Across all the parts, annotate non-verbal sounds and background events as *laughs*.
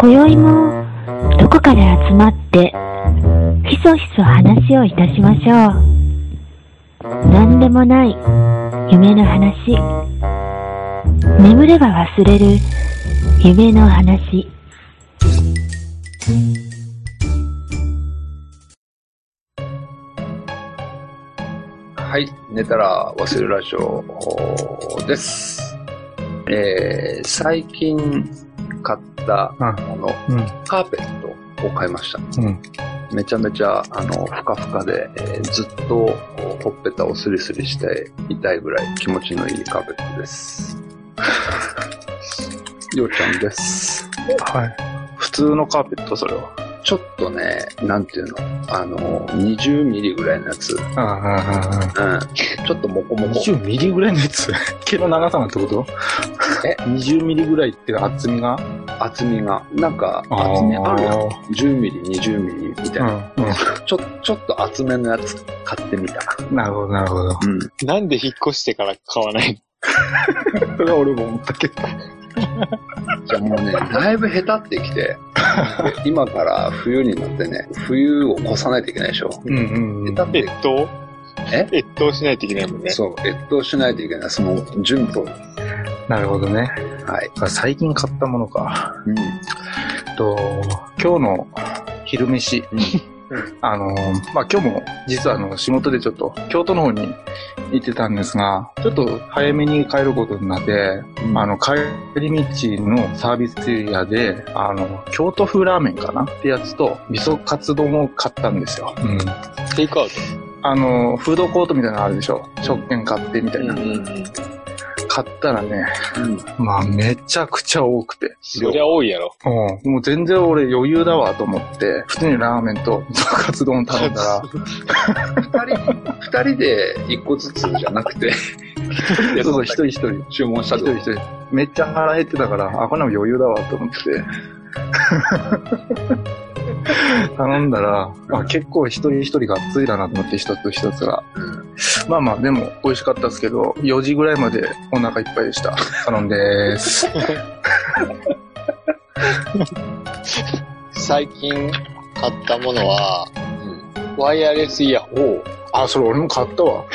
今宵もどこかで集まってひそひそ話をいたしましょう。何でもない夢の話。眠れば忘れる夢の話。はい。寝たら忘れるラジオです。えー、最近買ったもの、うん。カーペットを買いました。うん。めちゃめちゃ、あの、ふかふかで、えーずっとほっぺたをスリスリしていたいぐらい気持ちのいいカーペットです。*laughs* ようちゃんです。はい。普通のカーペット、それは。ちょっとね、なんていうの、あの、20ミリぐらいのやつ。ああ、ああ、うん。ちょっとモコモコ。20ミリぐらいのやつ？*laughs* 毛の長さがってこと？え ?20 ミリぐらいって厚みが？厚みが。なんか、厚みあるやん。10ミリ、20ミリみたいな。うん。うちょ、ちょっと厚めのやつ買ってみた。ん。なるほど、なるほど。うん。なんで引っ越してから買わない？*laughs* それは俺も思ったけど。じゃあもうね、だいぶ下手ってきて、で *laughs* 今から冬になってね、冬を越さないといけないでしょ。うんうんうん。下手って越、冬？え？越冬しないといけないもんね。そう、越冬しないといけない。その準備。なるほどね。はい。最近買ったものか。うん。と、今日の昼飯。あの、まあ、今日も実はあの仕事でちょっと京都の方に行ってたんですが、ちょっと早めに帰ることになって、あの、帰り道のサービスエリアで、あの、京都風ラーメンかな？ってやつと、味噌カツ丼を買ったんですよ。うん。テイクアウあの、フードコートみたいなのあるでしょ？食券買ってみたト。いな。ん。買ったらね、うん。まあ、めちゃくちゃ多くて。そりゃ多いやろ。うん。もう全然俺余裕だわと思って、普通にラーメンとカツ丼頼んだら、*laughs* 二人、二人で一個ずつじゃなくて、そうそう、一人一人。注文した一人一人。めっちゃ腹減ってたから、あ、こんなの余裕だわと思って。*laughs* 頼んだら、あ、結構一人一人がっつりだなと思って、一つ一つが。うん。まあまあ、でも美味しかったですけど、4時ぐらいまでお腹いっぱいでした。頼んでーす。*laughs* 最近買ったものは、ワイヤレスイヤホン。あ、それ俺も買ったわ。*laughs*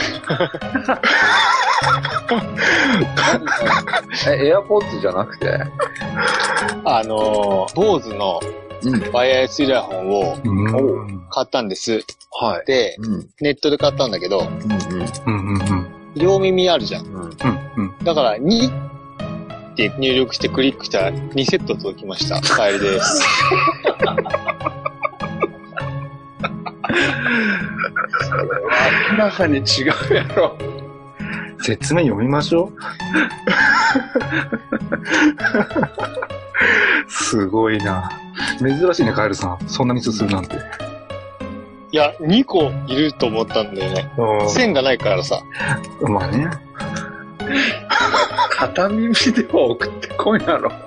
え、エアポッツじゃなくて？あのー、坊主のうん。ワイヤレスイヤホンをうん。買ったんです。はい。で、うん。ネットで買ったんだけど、うん。うんうんうん。両耳あるじゃん。うん。うん。うんうん。だから、2って入力してクリックしたら2セット届きました。帰りです。明らかに違うやろ。説明読みましょう。すごいな。珍しいね、カエルさん。そんなミスするなんて。いや、2個いると思ったんだよね。線がないからさ。まあね。片耳では送ってこいやろ。*laughs*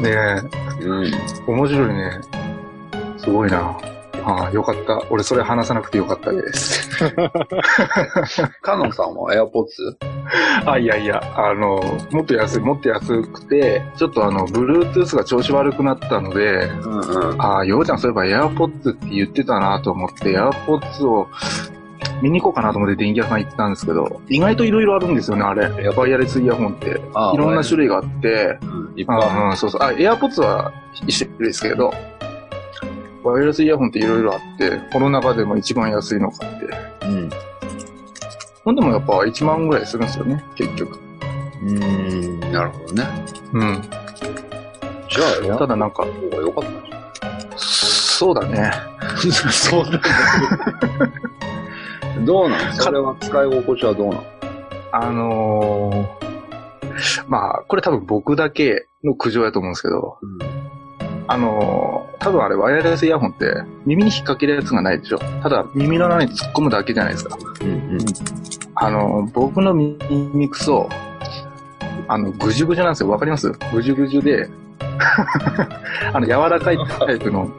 ねうん。え、面白いね。すごいな。ああ、よかった。俺それ話さなくてよかったです。*laughs* カノンさんはエアポッツあ、いやいや、あの、もっと安い、もっと安くて、ちょっとあの、Bluetooth が調子悪くなったので、うんうん。ああ、ようちゃんそういえば AirPods って言ってたなと思って、AirPods を見に行こうかなと思って電気屋さん行ったんですけど、意外と色々あるんですよね、あれ。ワイヤレスイヤホンって。あいろんな種類があって、うん。いっぱいあうんうん、そうそう。あ、AirPods は一種類ですけど、ワイヤレスイヤホンっていろいろあって、この中でも一番安いの買って。る。うん。ほんでもやっぱ1万ぐらいするんですよね、結局。うーん。なるほどね。うん。じゃあ、ただなんか、ツが良かったんじそうだね。*laughs* そうだ。ゃないどうなのそれは使い心地はどうなのあのー、まあ、これ多分僕だけの苦情やと思うんですけど、あのー、多分あれワイヤレスイヤホンって耳に引っ掛けるやつがないでしょ。ただ耳の中に突っ込むだけじゃないですか。うん。うん。あのー、僕の耳くそ、あの、ぐじゅぐじゅなんですよ。わかります？ぐじゅぐじゅで、*laughs* あの、柔らかいタイプの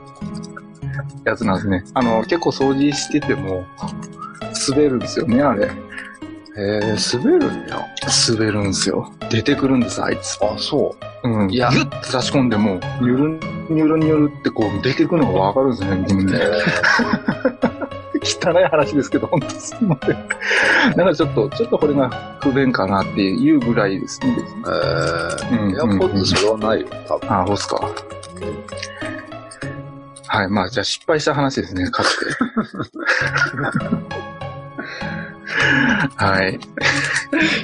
やつなんですね。あの、結構掃除してても、滑るんですよね、あれ。へえ、滑るんや。滑るんですよ。出てくるんです、あいつ。あ、そう。うん。いやギュッて差し込んでも、ニュルン、ニュルンニュルってこう出てくるのがわかるんですよね、自分で。汚い話ですけど、本当すいません。だからちょっと、ちょっとこれが不便かなっていうぐらいですね。えー、うんエアポッドそれはないよ、多分。あ、そうっすか。はい。まあ、じゃあ失敗した話ですね、かつて。*laughs* はい。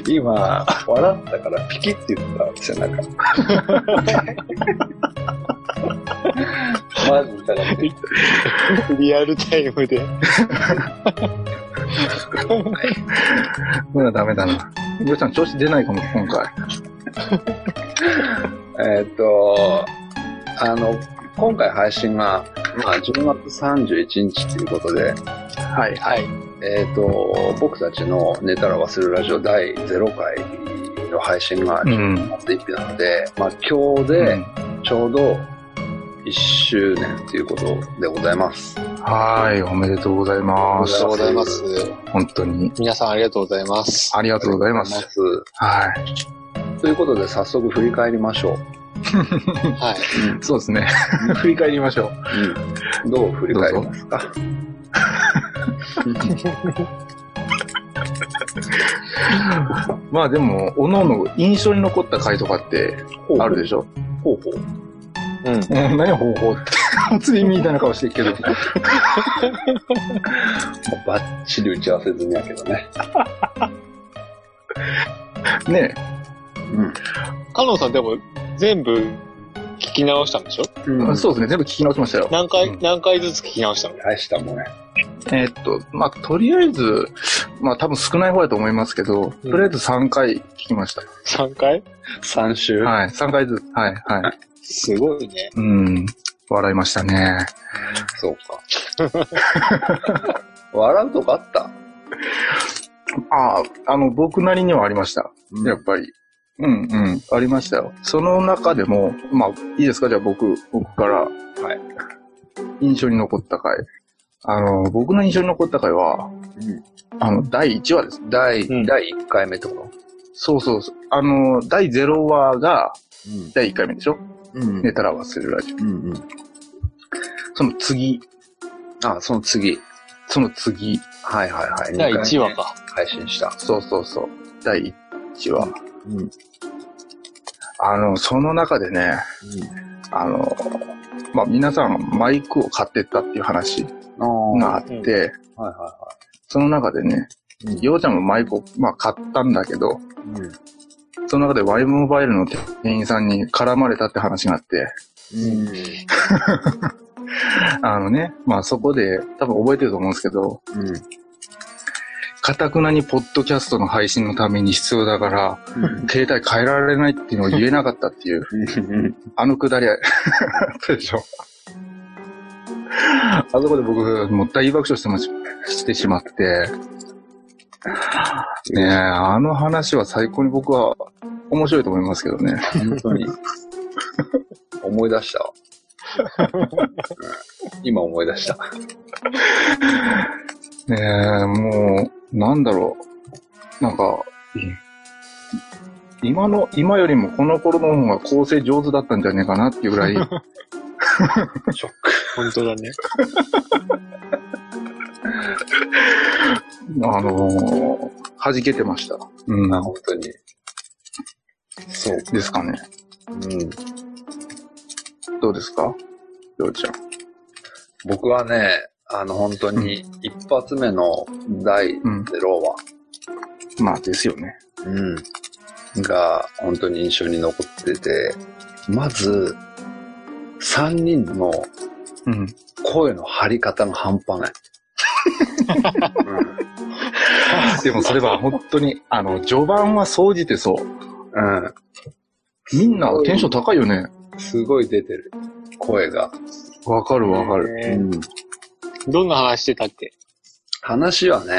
今、笑ったからピキって言ったんですよ、なんか。*laughs* マジみたいな。リアルタイムで。これはダメだな。りょうちゃん調子出ないかも、今回。えーっと、あの、今回配信が、まあ、10月31日ということで、はい。はい。えーっと、僕たちの寝たら忘れるラジオ第0回の配信がうん。10月1日なので、まあ、今日でちょうど1周年ということでございます。はい。おめでとうございまありがすとう。ございます。本当に。皆さんありがとうございます。ありがとうございます。はい。ということで、早速振り返りましょはい。*laughs* そうですね。振り返りましょう。う。どう振り返りますか？*laughs* まあでも、おのおの印象に残った回とかってあるでしょ？ほうほう。うん。うん、何方法？って。初耳みたいな顔してるけど。*laughs* バッチリ打ち合わせ済みやけどね。*laughs* ねうん。カノンさんでも全部聞き直したんでしょ？うん、そうですね。全部聞き直しましたよ。何回、うん何回ずつ聞き直したの？大したもんね。えーっと、まあ、とりあえず、まあ多分少ない方だと思いますけど、うんとりあえず3回聞きました。?3 回？3週？はい。3回ずつ。はい、はい。すごいね。うん。笑いましたね。そうか。*laughs* 笑うとこあった？ああ、あの、僕なりにはありました。やっぱり。うんうん。ありましたよ。その中でも、まあ、いいですか？じゃあ僕、僕から。はい印象に残った回。あの、僕の印象に残った回は、うんあの、第1話です。第、うん第1回目ってこそうそうそう。あの、第0話がと第1回目でしょ？うん。寝たら忘れるラジオ。うんうん。その次、あ、その次。その次、はいはいはい。第二回1話か。配信した。そうそうそう。第1話。うん。あの、その中でね、あの、まあ、皆さんマイクを買ってったっていう話。があって、うんはいはその中でね。ようちゃんもマイクを、まあ、買ったんだけど、うん。その中で Y モバイルの店員さんに絡まれたって話があって、うん。*laughs* あのね、まあそこで多分覚えてると思うんですけど、うん。かたくなにポッドキャストの配信のために必要だから、携帯変えられないっていうのを言えなかったっていう、うん。ああのくだりあったでしょ。あそこで僕、もう大爆笑してまししてしまって、ねえ、あの話は最高に僕は面白いと思いますけどね。本当に。*laughs* 思い出した。今思い出した。ねえ、もう、なんだろう。なんか、今の、今よりもこの頃の方が構成上手だったんじゃねえかなっていうぐらい、*laughs* ショック。本当だね。*laughs* あのー弾けてました。うん、あ、本当に。そう。ですかね。うん。どうですか？りょうちゃん。僕はね、あの、本当に、一発目の第うん。0話、まあ、ですよね。うん、が、本当に印象に残ってて、まず、3人のうん。声の張り方が半端ない。でもそれは本当に、あの、序盤は総じてそう。うん。みんなテンション高いよね。うん。すごい出てる。声が。わかるわかる。うん。どんな話してたっけ？話はね、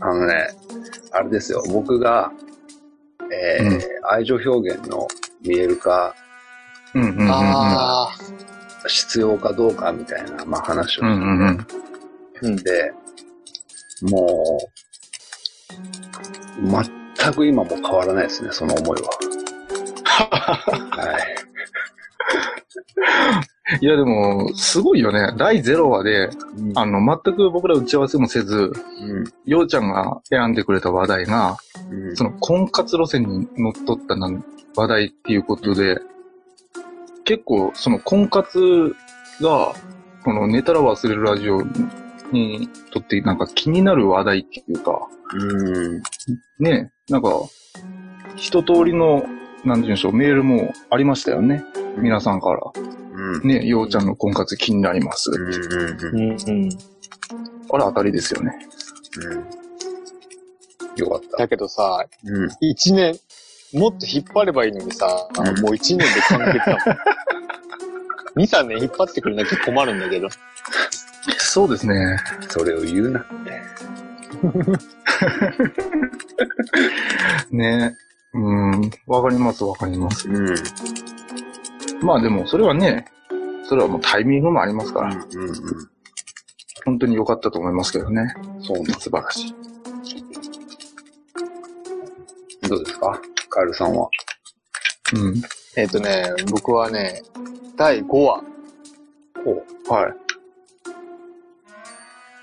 あのね、あれですよ。僕が、えーうん愛情表現の見える化うんうんうんうん。ああ。必要かどうかみたいな、まあ、話をうんうんうん。うん。で、もう、全く今も変わらないですね、その思いは。はい。*laughs* いやでも、すごいよね。第0話で、あの、全く僕ら打ち合わせもせず、うん。ようちゃんが選んでくれた話題が、うん。その婚活路線に乗っ取ったな話題っていうことで、結構その婚活が、この寝たら忘れるラジオにとってなんか気になる話題っていうか、うん。ね、なんか、一通りの、なんて言うんでしょう、メールもありましたよね。皆さんから。うん。ね、ようちゃんの婚活気になります。うん。うん。うんうん。あれ当たりですよね。うん。よかった。だけどさ、うん。一年、もっと引っ張ればいいのにさ、うんもう一年で完結だもん。*laughs* 二、三年引っ張ってくれなきゃ困るんだけど。そうですね。それを言うなって。*laughs* ね。うん、わかりますわかります。うん。まあでも、それはね、それはもうタイミングもありますから、うん。うん。本当に良かったと思いますけどね。そうね。素晴らしい。どうですか？カエルさんは。うん。えっ、とね、僕はね、第5話、はい。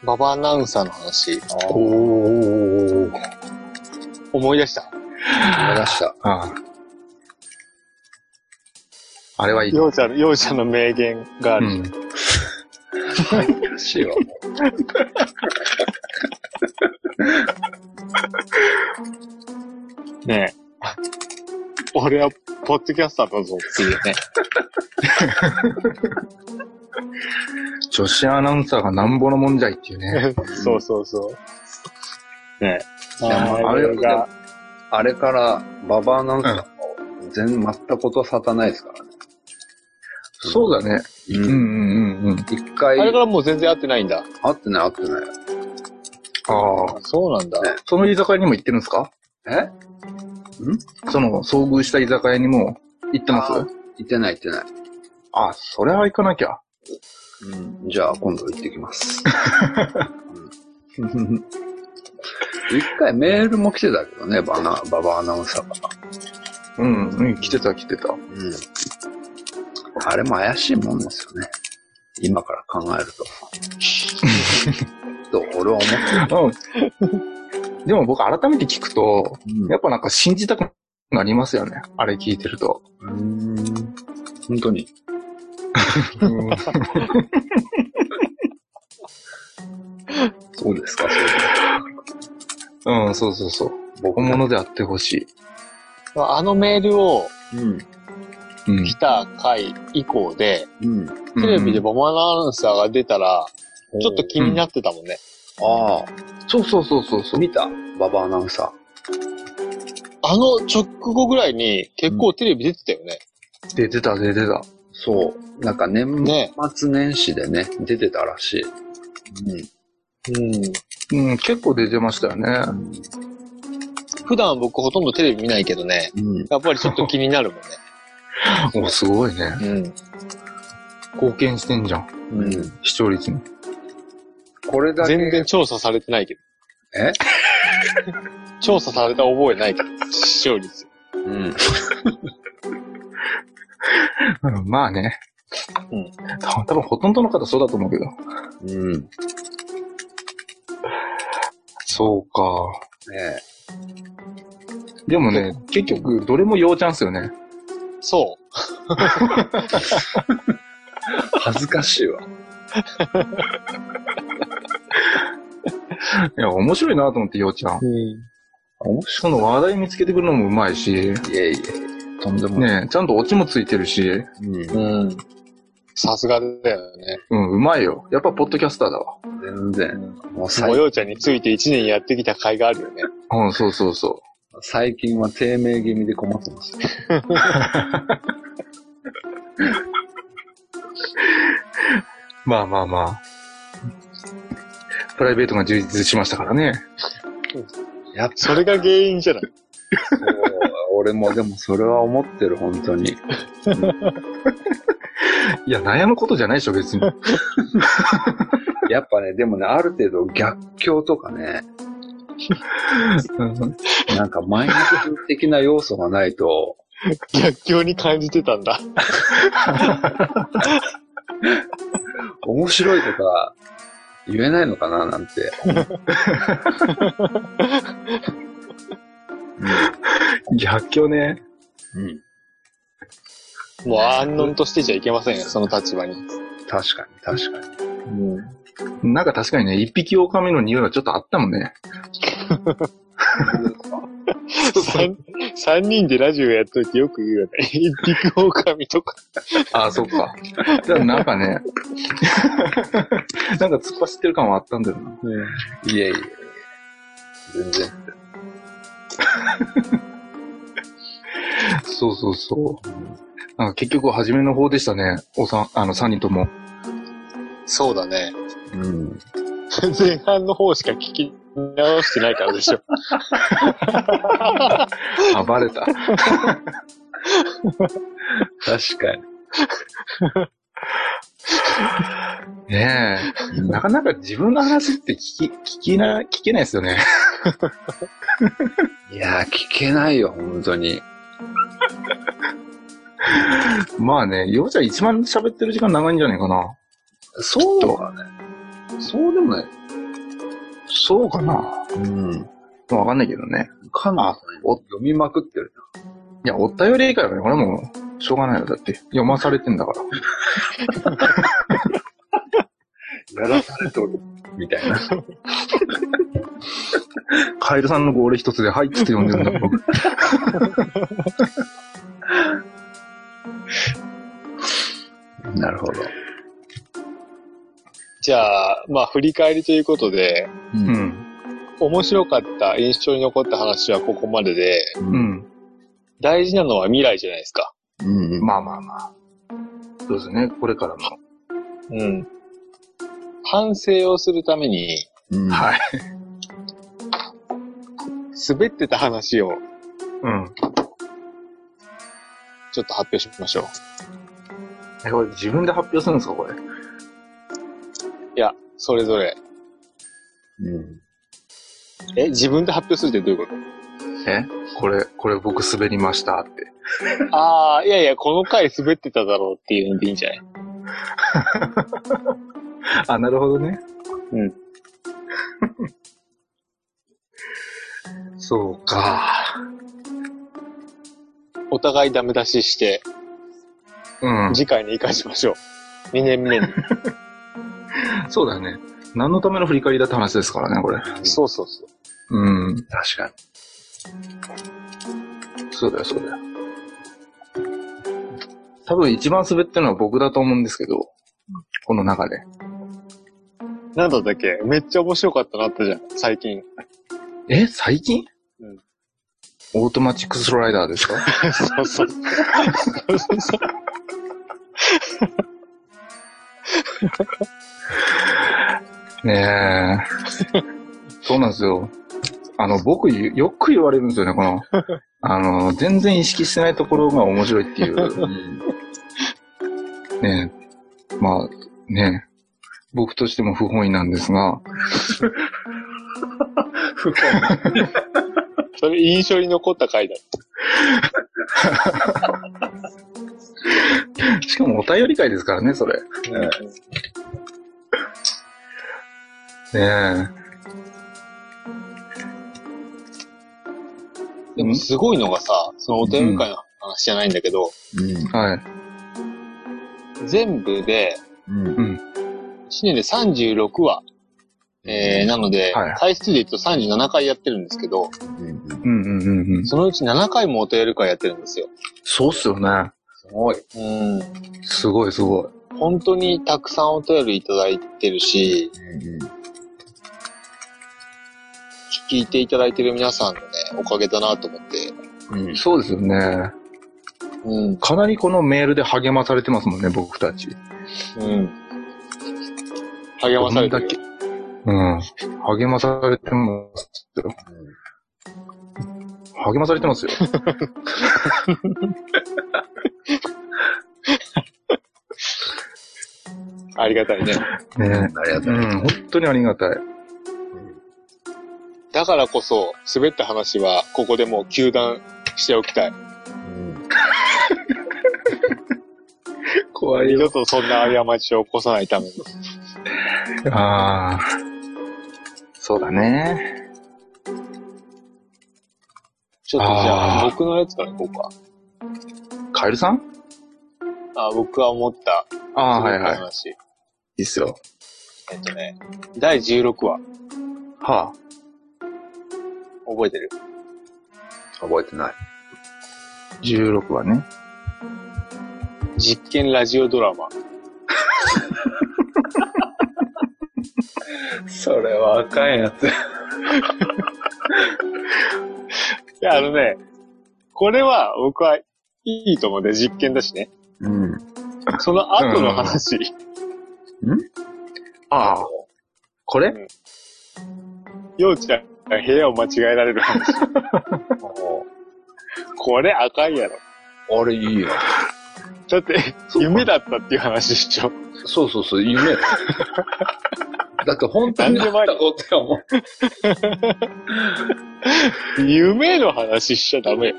ババアナウンサーの話、おー。思い出した。思い出した。ああ。あれはいい。ようちゃん、ようちゃんの名言がある。うん。悔しいわ、も *laughs* ねえ。俺は、ポッドキャスターだぞっていうね。*laughs* 女子アナウンサーがなんぼのもんじゃいっていうね。*laughs* そうそうそう。ねえ。ああれが、う。あれから、ババアナウンサーも全、全くこと沙汰ないですからね。そうだね。う。うんんうんうんうん。一回、あれからもう全然会ってないんだ。会ってない会ってない。ああ。そうなんだ。ねその居酒屋にも行ってるんですか？え？その遭遇した居酒屋にも行ってます？あ行ってない行ってない。あそれは行かなきゃ。うん。じゃあ今度行ってきます。*laughs* うん一回メールも来てたけどね、バナ、ババアナウンサーから。うん、うん、来てた来てた。うん。あれも怪しいもんですよね。今から考えると。*laughs* と、俺は思ってる。うん。でも僕改めて聞くと、うんやっぱなんか信じたくなりますよね。あれ聞いてると。うーん。本当に。うん、そうですか、そう。うん、そうそうそう。僕本物であってほしあのメールをうん。い。うん来た回以降で、うん。テレビでババアナウンサーが出たら、ちょっと気になってたもんね。ああ、そうそうそうそうそう。見た？ババアナウンサあの直後ぐらいに結構テレビ出てたよね。出てた出てた。ー。そう。なんか年ね末年始でね、出てたらしい。うん。うん、結構出てましたよね。普段僕ほとんどテレビ見ないけどね、うん。やっぱりちょっと気になるもんね。*laughs* お、すごいね。うん。貢献してんじゃん。うん。視聴率に。これだけ。全然調査されてないけど。え？調査された覚えないけど、視聴率。うん。うんまあね。うんた多分ほとんどの方そうだと思うけど。うん。そうか。ねでもね、結局、どれもようちゃんっすよね。そう。*laughs* 恥ずかしいわ。いや、面白いなと思って、ようちゃん。面その話題見つけてくるのもうまいし、白い。いえいえ。とんでもない。ねちゃんとオチもついてるし、うん。うん。さすがだよね。うん、うまいよ。やっぱポッドキャスターだわ。全然。もうも最ようちゃんについて1年やってきた甲斐があるよね。うん、そうそうそ最近は低迷気味で困ってます。う。*laughs* まあまあまあ。プライベートが充実しましたからね。やっぱそれが原因じゃない。そう俺もでもそれは思ってる、本当に。*laughs* いや、悩むことじゃないでしょ、別に。*laughs* やっぱね、でもね、ある程度逆境とかね、うんなんかマインド的な要素がないと、逆境に感じてたんだ。*laughs* 面白いとか言えないのかななんて。*laughs* 逆境ね。うん。もう安穏としてちゃいけませんよ、その立場に。確かに、確かに。なんか確かにね、一匹狼の匂いはちょっとあったもんね。*laughs* 三三人でラジオやっといてよく言うよね。*laughs* 一匹狼とか。ああ、そっか。でもなんかね、なんか突っ走ってる感はあったんだよな。いえいえ。全然。そうそうそう。なんか結局初めの方でしたね。おさん、あの、3人とも。そうだね。うん。前半の方しか聞き直してないからでしょ。あ、バレた。確かに。ねえ。なかなか自分の話って聞き、聞きな、聞けないですよね。いやー、聞けないよ、本当に。まあね、ようちゃん一番喋ってる時間長いんじゃないかな。そうかね。そうでもない。そうかな。うん。わかんないけどね。かなお読みまくってるいや、お便り以外はね、これもう、しょうがないよ。だって、読まされてんだから。な。やらされとる。みたいな。カエルさんのゴール一つで、はいっつって読んでるんだ僕。*laughs* なるほど。じゃあ、まあ振り返りということで、う。うんん。面白かった、印象に残った話はここまでで、う。うんん。大事なのは未来じゃないですか。うん。まあまあまあ。そうですね、これからの。うん。反省をするために、うん。はい。滑ってた話をうん。ちょっと発表しましょう。え、これ自分で発表するんですか、これ？それぞれ。うん。え、自分で発表するってどういうこえ？これ、これ僕滑りましたって。と *laughs* ああ、いやいや、この回滑ってただろうっていうのでいいんじゃない？*laughs* あ、なるほどね。うん。*laughs* そうか。お互いダメ出しして、うん。次回に生かしましょう。2年目に。*laughs* そうだよね。何のための振り返りだって話ですからね、これ。そうそうそう。うん。確かに。そうだよ、そうだよ。多分一番滑ってるのは僕だと思うんですけど、この中で。なんだったっけ？めっちゃ面白かったなったじゃん、最近。え？最近？うん。オートマチックスライダーですか？そうそう。ねえ。そうなんですよ。あの、僕よよく言われるんですよね、この、*laughs* あの、全然意識してないところが面白いっていう。うん。ねえ。まあ、ねえ。僕としても不本意なんですが、それ印象に残った回だ。*laughs* しかもお便り会ですからね、それ。ねでもすごいのがさ、そのお便り会の話じゃないんだけど、うんえ。。はい。全部で、うんう。ん。1年で36話。えー、なので、はい回数で言うと37回やってるんですけど、うん。うんうんうんうん。そのうち7回もお便り会やってるんですよ。そうっすよね。すごい。うん。すごいすごい。本当にたくさんお便りいただいてるし、聞いていただいてる皆さんのね、おかげだなと思って。うん。そうですよね。うん。かなりこのメールで励まされてますもんね、僕たち。うん。励まされてる。うん。励まされてますよ。励まされてますよ。*laughs* ありがたいね。ねありがとう。うん、本当にありがたい。だかからこそ、滑った話は、ここでもう休断しておきたい。うん。怖いよ。二度とそんな過ちを起こさないために。ああ。そうだね。ちょっとじゃあ、僕のやつからいこうか。カエルさん？あ僕が思った、ああ、はいはい。い。いっすよ。えっとね、第16話、は覚えてる？覚えてない。あ、16話ね。実験ラジオドラマ。それはあかんやつ。いや、あのね、これは僕はいいと思うんで、実験だしね。うん。その後の話、ああ。これ？ようちゃんが部屋を間違えられる話。*laughs* これあかんやろ。あれいいよ。だって、夢だったっていう話でしょ。そうそうそう、夢。だって本当にあったことやもん。夢の話しちゃダメ。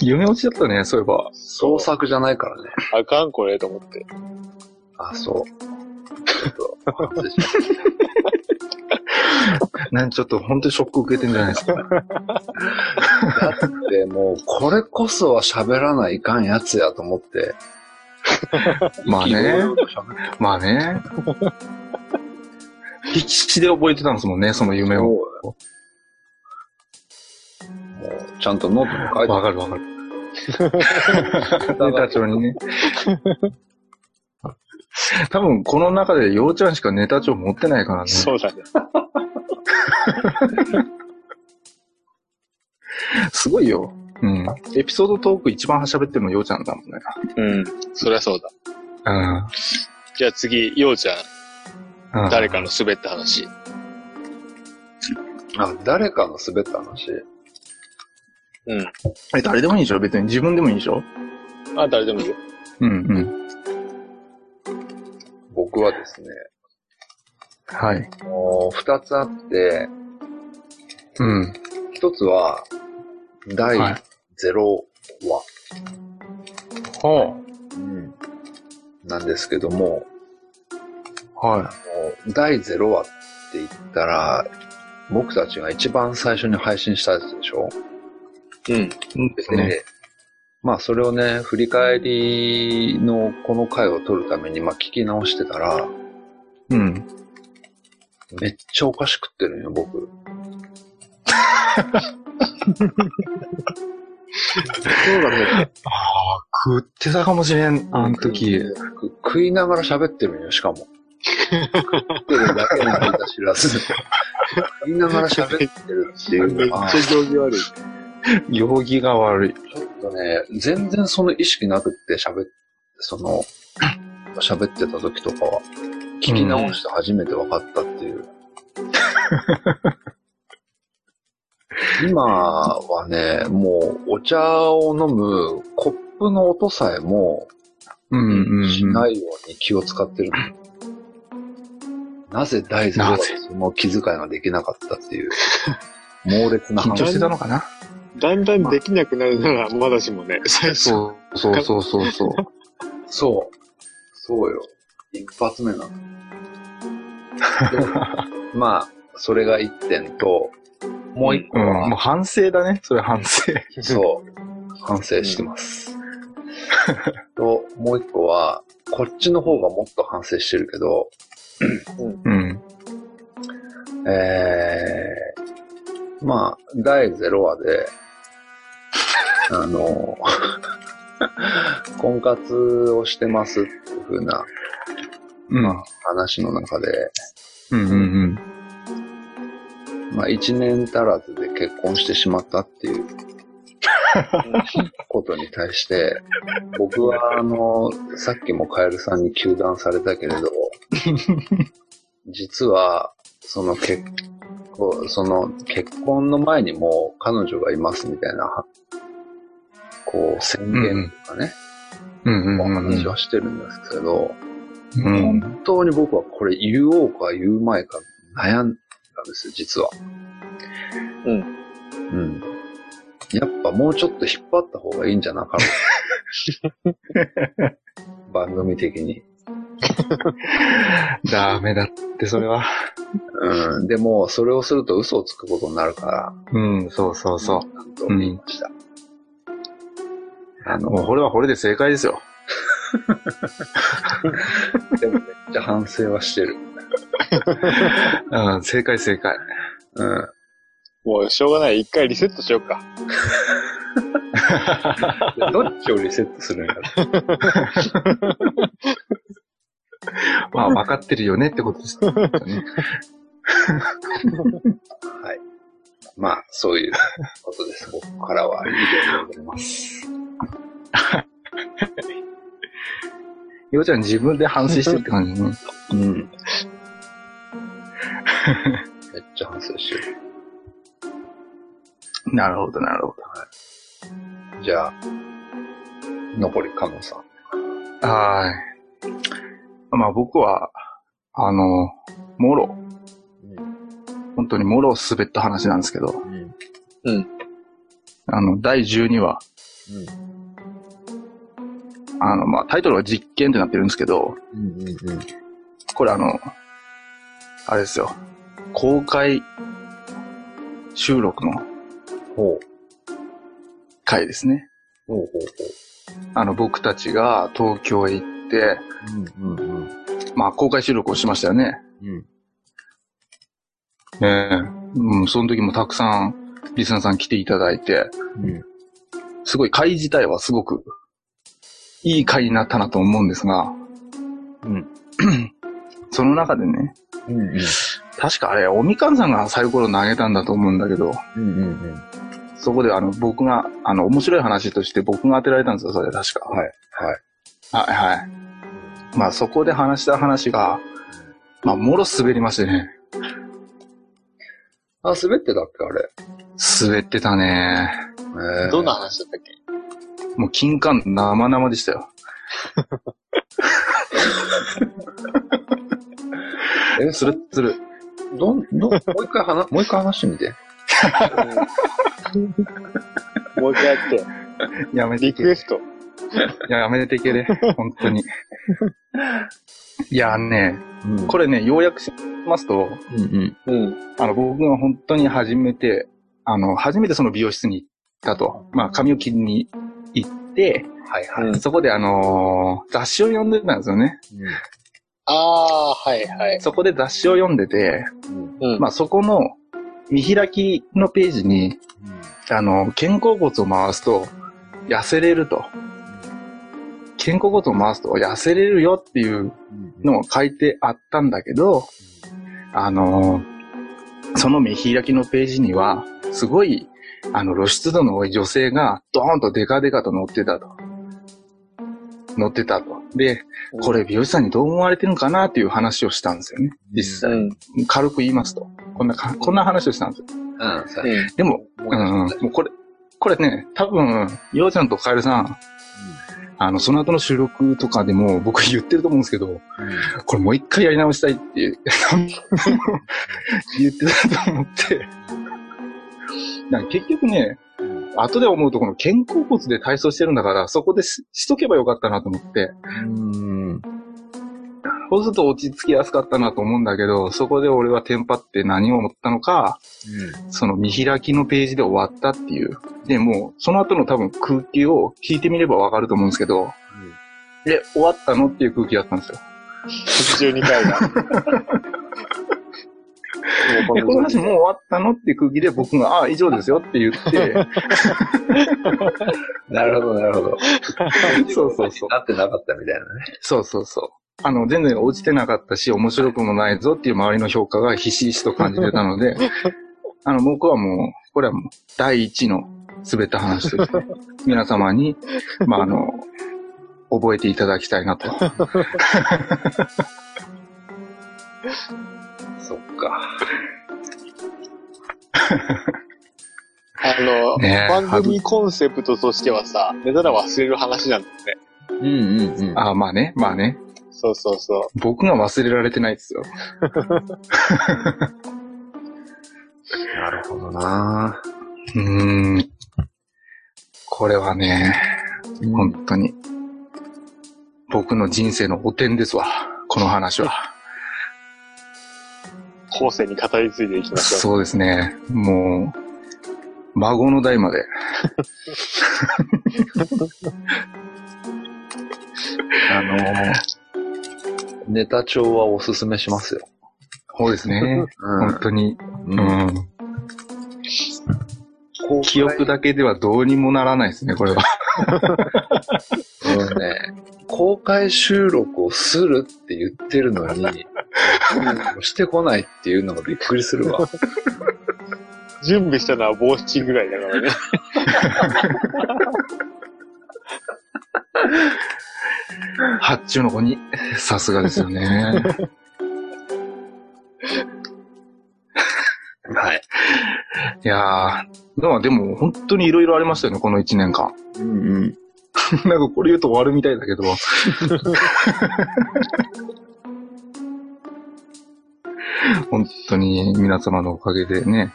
夢落ちだったね、そういえば。創作じゃないからね。あかんこれと思って。あ、そう。ちょっと、反省しましなんちょっと本当にショック受けてんじゃないですか。だってもう、これこそは喋らないかんやつやと思って。まあねまあね。必死で覚えてたんですもんね、その夢を。もう、ちゃんとノートに書いてわかるわかる。ネタ帳にね。*laughs* 多分、この中で、ようちゃんしかネタ帳持ってないからね。そうだね。*laughs* すごいよ。うん。エピソードトーク一番喋ってるのようちゃんだもんね。うん。そりゃそうだ。うん。じゃあ次、ようちゃん、うん誰かの滑った話。あ、誰かの滑った話？うん。え、誰でもいいでしょ？別に自分でもいいでしょ？あ、誰でもいいよ。うんうん。僕はですね、はい。もう二つあって、うん。一つは、第はい0話、はうんなんですけども、あ。はもう第0話って言ったら、僕たちが一番最初に配信したやつでしょ？うん。い。うんですね。で、まあそれをね、振り返りのこの回を撮るために、まあ聞き直してたら、うん。めっちゃお菓子食ってるんよ、僕。そうだね。ああ、食ってたかもしれん、あの時。く食いながら喋ってるんよ、しかも。食ってるだけなんだ知らず。食いながら喋ってるっていうのは、*laughs* ち行儀悪い。*laughs* 行儀が悪い。ょっとね、全然その意識なくって喋って、その、喋ってた時とかは、聞き直して初めて分かったっていう。今はね、もうお茶を飲むコップの音さえもうんうん。しないように気を使ってるの。なぜ第ゼロ話でその気遣いができなかったっていう、猛烈な緊張話してたのかな？だんだんできなくなるならまだしもね、最初。そうそうそうそうそう。そう。そうよ。一発目なの。でまあ、それが一点と、もう一個うん、は、もう反省だね。それ反省。そう、反省してます。*laughs* と、もう一個は、こっちの方がもっと反省してるけど、うん。えー、まあ、第0話で、あの、*laughs* 婚活をしてますっていう風なうん。まあ話の中で、うんうんうん。まあ、一年足らずで結婚してしまったっていう *laughs* ことに対して、僕は、あの、さっきもカエルさんに糾弾されたけれど、実は、その結婚、その結婚の前にも彼女がいますみたいな、こう、宣言とかね、うんうんおうんうん。話はしてるんですけど、うん。本当に僕はこれ言おうか言う前か悩ん、たんですよ、実は。うん。うん。やっぱもうちょっと引っ張った方がいいんじゃなかろう。*laughs* 番組的に。*laughs* ダメだって、それは。うん。でも、それをすると嘘をつくことになるから、うん、そうそうそなんとました。あう。の、もう、これはこれで正解ですよ。*laughs* でもめっちゃ反省はしてる。*laughs* うん、正解正解。うん。もうしょうがない。一回リセットしようか。*laughs* どっちをリセットするんやろ。まあ、分かってるよねってことですね。はい。まあ、そういうことです。ここからは以上でございます。ようちゃん自分で反省してるって感じね。うん。めっちゃ反省してる。なるほど、なるほじゃあ、残りカモさん。ど。はーい。まあ僕は、あの、もろ、本当にもろ滑った話なんですけど、うん。あの、第12話、あの、まあタイトルは実験ってなってるんですけど、うん。うん。うん。これあの、あれですよ、公開収録のほう。回ですね。ほうほうあの、僕たちが東京へ行って、ほう。うん。うん。まあ公開収録をしましたよね。うん。ええうん、その時もたくさんリスナーさん来ていただいて、うん。すごい会自体はすごくいい会になったなと思うんですが、うん。*clears throat* その中でね、うん。うん。確かあれ、おみかんさんがサイコロ投げたんだと思うんだけど、うん。うん。そこであの、僕が、あの、面白い話として僕が当てられたんですよ、それ確か。はい。はい。はい、はい。まあそこで話した話が、まあ、もろ滑りましてね。あ、滑ってたっけあれ？滑ってたね。えーどんな話だったっけ？もう金柑生々でしたよ。*laughs* え、つるっつる。どん、どん、もう一回話、*laughs* もう一回話してみて。*laughs* もう一回やって。やめて。リクエスト。いや、やめてけれ。本当に。いやね、うんこれね、要約しますと、うんうん。うん。あの、僕が本当に初めて、あの、初めてその美容室に行ったと。まあ、髪を切りに行って、はいはい。うんそこであのー雑誌を読んでたんですよね。ああ、はいはい。そこで雑誌を読んでて、うん。うん。まあ、そこの見開きのページに、あの、肩甲骨を回すと痩せれると。肩甲骨を回すと痩せれるよっていうのを書いてあったんだけど、あの、その見開きのページには、すごい、あの、露出度の多い女性が、ドーンとデカデカと載ってたと。載ってたと。で、これ美容師さんにどう思われてるのかなっていう話をしたんですよね。実際。うん。軽く言いますと。こんなか、こんな話をしたんですよ。うん。でも、うん、うん、もうこれ、これね、多分、ようちゃんとカエルさん、あの、その後の収録とかでも *laughs* 僕言ってると思うんですけど、これもう一回やり直したいって *laughs* 言ってたと思って、なんか結局ね、後で思うとこの肩甲骨で体操してるんだから、そこでししとけばよかったなと思って、うん。そうすると落ち着きやすかったなと思うんだけど、そこで俺はテンパって何を思ったのか、その見開きのページで終わったっていう。で、もう、その後の多分空気を聞いてみればわかると思うんですけど、で、終わったのっていう空気だったんですよ。*laughs* 12回が。*laughs* で、この話もう終わったのっていう空気で僕が、ああ、以上ですよって言って、*laughs* なるほど、なるほど。そうそうそう。なってなかったみたいなね。そうそうそう。あの、全然落ちてなかったし、面白くもないぞっていう周りの評価がひしひしと感じてたので、*laughs* あの、僕はもう、これはもう、第一の滑った話として、皆様に、まあ、あの、覚えていただきたいなと。*laughs* そっか。あの、ねえ番組コンセプトとしてはさ、寝たら忘れる話なんだよね。うんうんうん。ああ、まあね、まあね。そうそうそ僕が忘れられてないですよ。なるほどなうーん。これはね、本当に、僕の人生の汚点ですわ。この話は。後世に語り継いでいきましょう。そうですね。もう、孫の代まで。*laughs* あのー、ネタ帳はおすすめしますよ。そうですね。うん本当に。ううん記憶だけではどうにもならないですね、これは。*laughs* うんね、公開収録をするって言ってるのに、してこないっていうのがびっくりするわ。準備したのは帽子ぐらいだからね。発注の子に、さすがですよね。はい。いやー、でもでも本当にいろいろありましたよね、この1年間。うんうん。*laughs* なんかこれ言うと終わるみたいだけど。*laughs* 本当に皆様のおかげでね。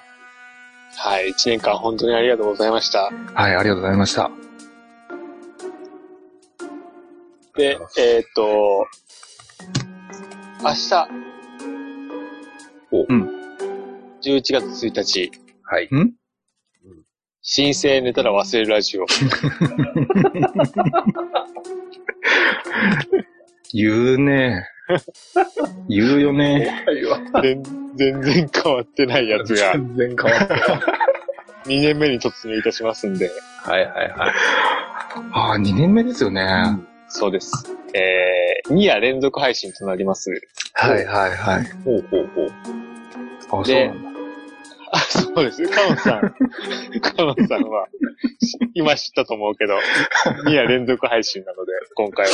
はい。一年間本当にありがとうございました。はい、ありがとうございました。で、えーっと、明日、おうん11月1日、はい。申請寝たら忘れるラジオ。*laughs* 言うね。言うよね。はいわ。全全然変わってないやつが全然変わってない。2年目に突入いたしますんで、はいはいはい。ああ、2年目ですよね。そうです。えー、2夜連続配信となります。はいはいはい。ほうほうほう。あ、そうでなんだ。あ、そうです。カノンさん。カノンさんは、今知ったと思うけど、2夜連続配信なので、今回は。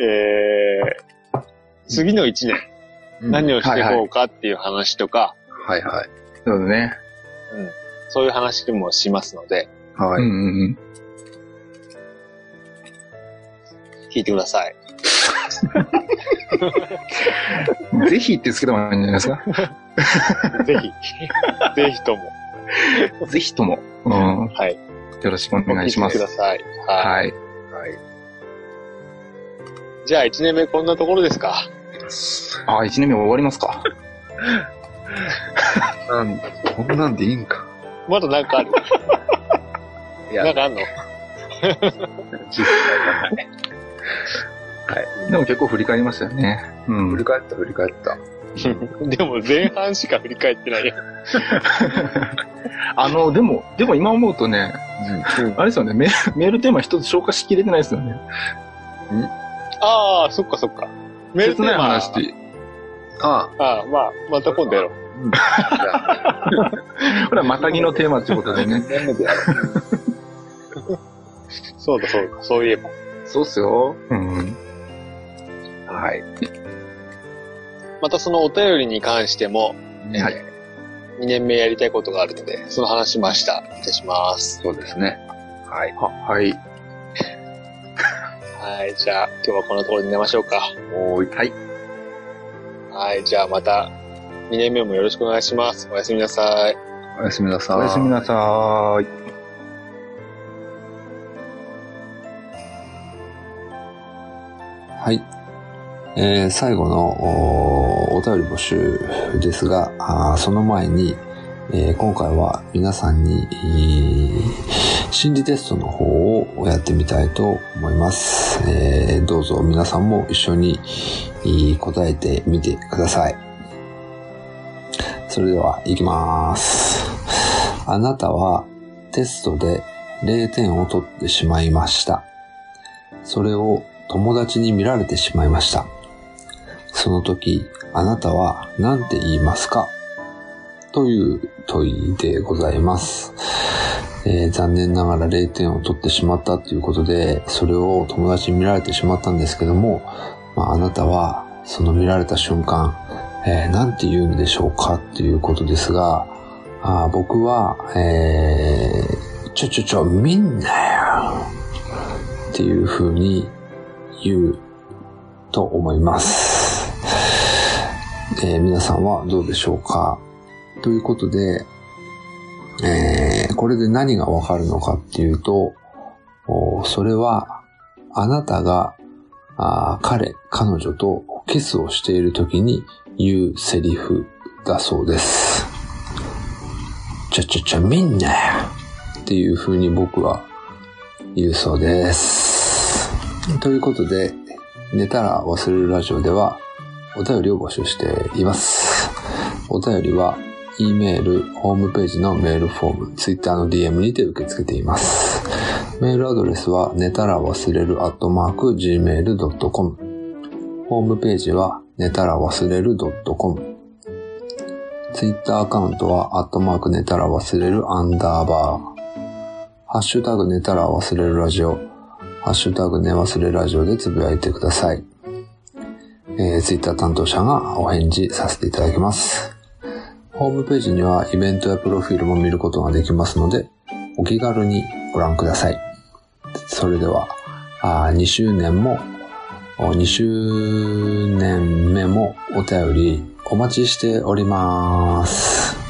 *laughs* えー、次の1年、何をしていこうかっていう話とか、はいはい。そうだね。そういう話もしますので、はい。うんうんうん。聞いてください。*laughs* ぜひってつけた方がいいんじゃないですか？*laughs* ぜひ、ぜひとも、ぜひとも。うん。はい。よろしくお願いしますお聞きくだ。さい。はい。はい。はい。じゃあ1年目こんなところですか？あ、1年目終わりますか？なんこんなんでいいんか。まだなんかあるいやなん、かあんの？*laughs* 実際がない。でも結構振り返りましたよね。うん。振り返った振り返った。*laughs* でも前半しか振り返ってないよ。*laughs* あの、でも、でも今思うとね、あれですよね、メールメールテーマ一つ消化しきれてないですよね。ああ、そっかそっか。メールテ切ないーマ話って、あああ、まあ、また今度やろう。あ、うん。*laughs* じゃあ、これはまたぎのテーマってことでね。そうだそうだ、そういえば。そうっすよ。うん。う。はい。またそのお便りに関しても、はいえー、2年目やりたいことがあるので、その話も明日いたします。そうですね。はい。は、はい。はい、じゃあ今日はこんなところに寝ましょうか。おーい。はい。はい、じゃあまた2年目もよろしくお願いします。おやすみなさい。おやすみなさい。おやすみなさーい。はい。えー最後のお便り募集ですが、あその前に、えー今回は皆さんに、心理テストの方をやってみたいと思います。えーどうぞ皆さんも一緒に答えてみてください。それでは行きます。あなたはテストで0点を取ってしまいました。それを友達に見られてしまいました。その時、あなたは何て言いますか？という問いでございます。えー残念ながら0点を取ってしまったということで、それを友達に見られてしまったんですけども、まあ、あなたはその見られた瞬間、えー、なんて言うんでしょうかっていうことですが、あ僕は、えー、ちょちょちょ、見んなよっていう風に言うと思います。えー皆さんはどうでしょうか？ということで、えーこれで何がわかるのかっていうと、それは、あなたが、あ彼、彼女とキスをしている時に言うセリフだそうです。ちょちょちょ、みんなっていう風に僕は言うそうです。ということで、寝たら忘れるラジオではお便りを募集しています。お便りは、E メール、ホームページのメールフォーム、Twitter の DM にて受け付けています。メールアドレスは、寝たら忘れる、アットマーク、gmail.com。ホームページは、寝たら忘れる .com。ツイッターアカウントは、アットマーク寝たら忘れるアンダーバー。ハッシュタグ寝たら忘れるラジオ。ハッシュタグ寝忘れラジオでつぶやいてください。えー、Twitter 担当者がお返事させていただきます。ホームページにはイベントやプロフィールも見ることができますので、お気軽にご覧ください。それでは、あ2周年も、2周年目もお便りお待ちしております。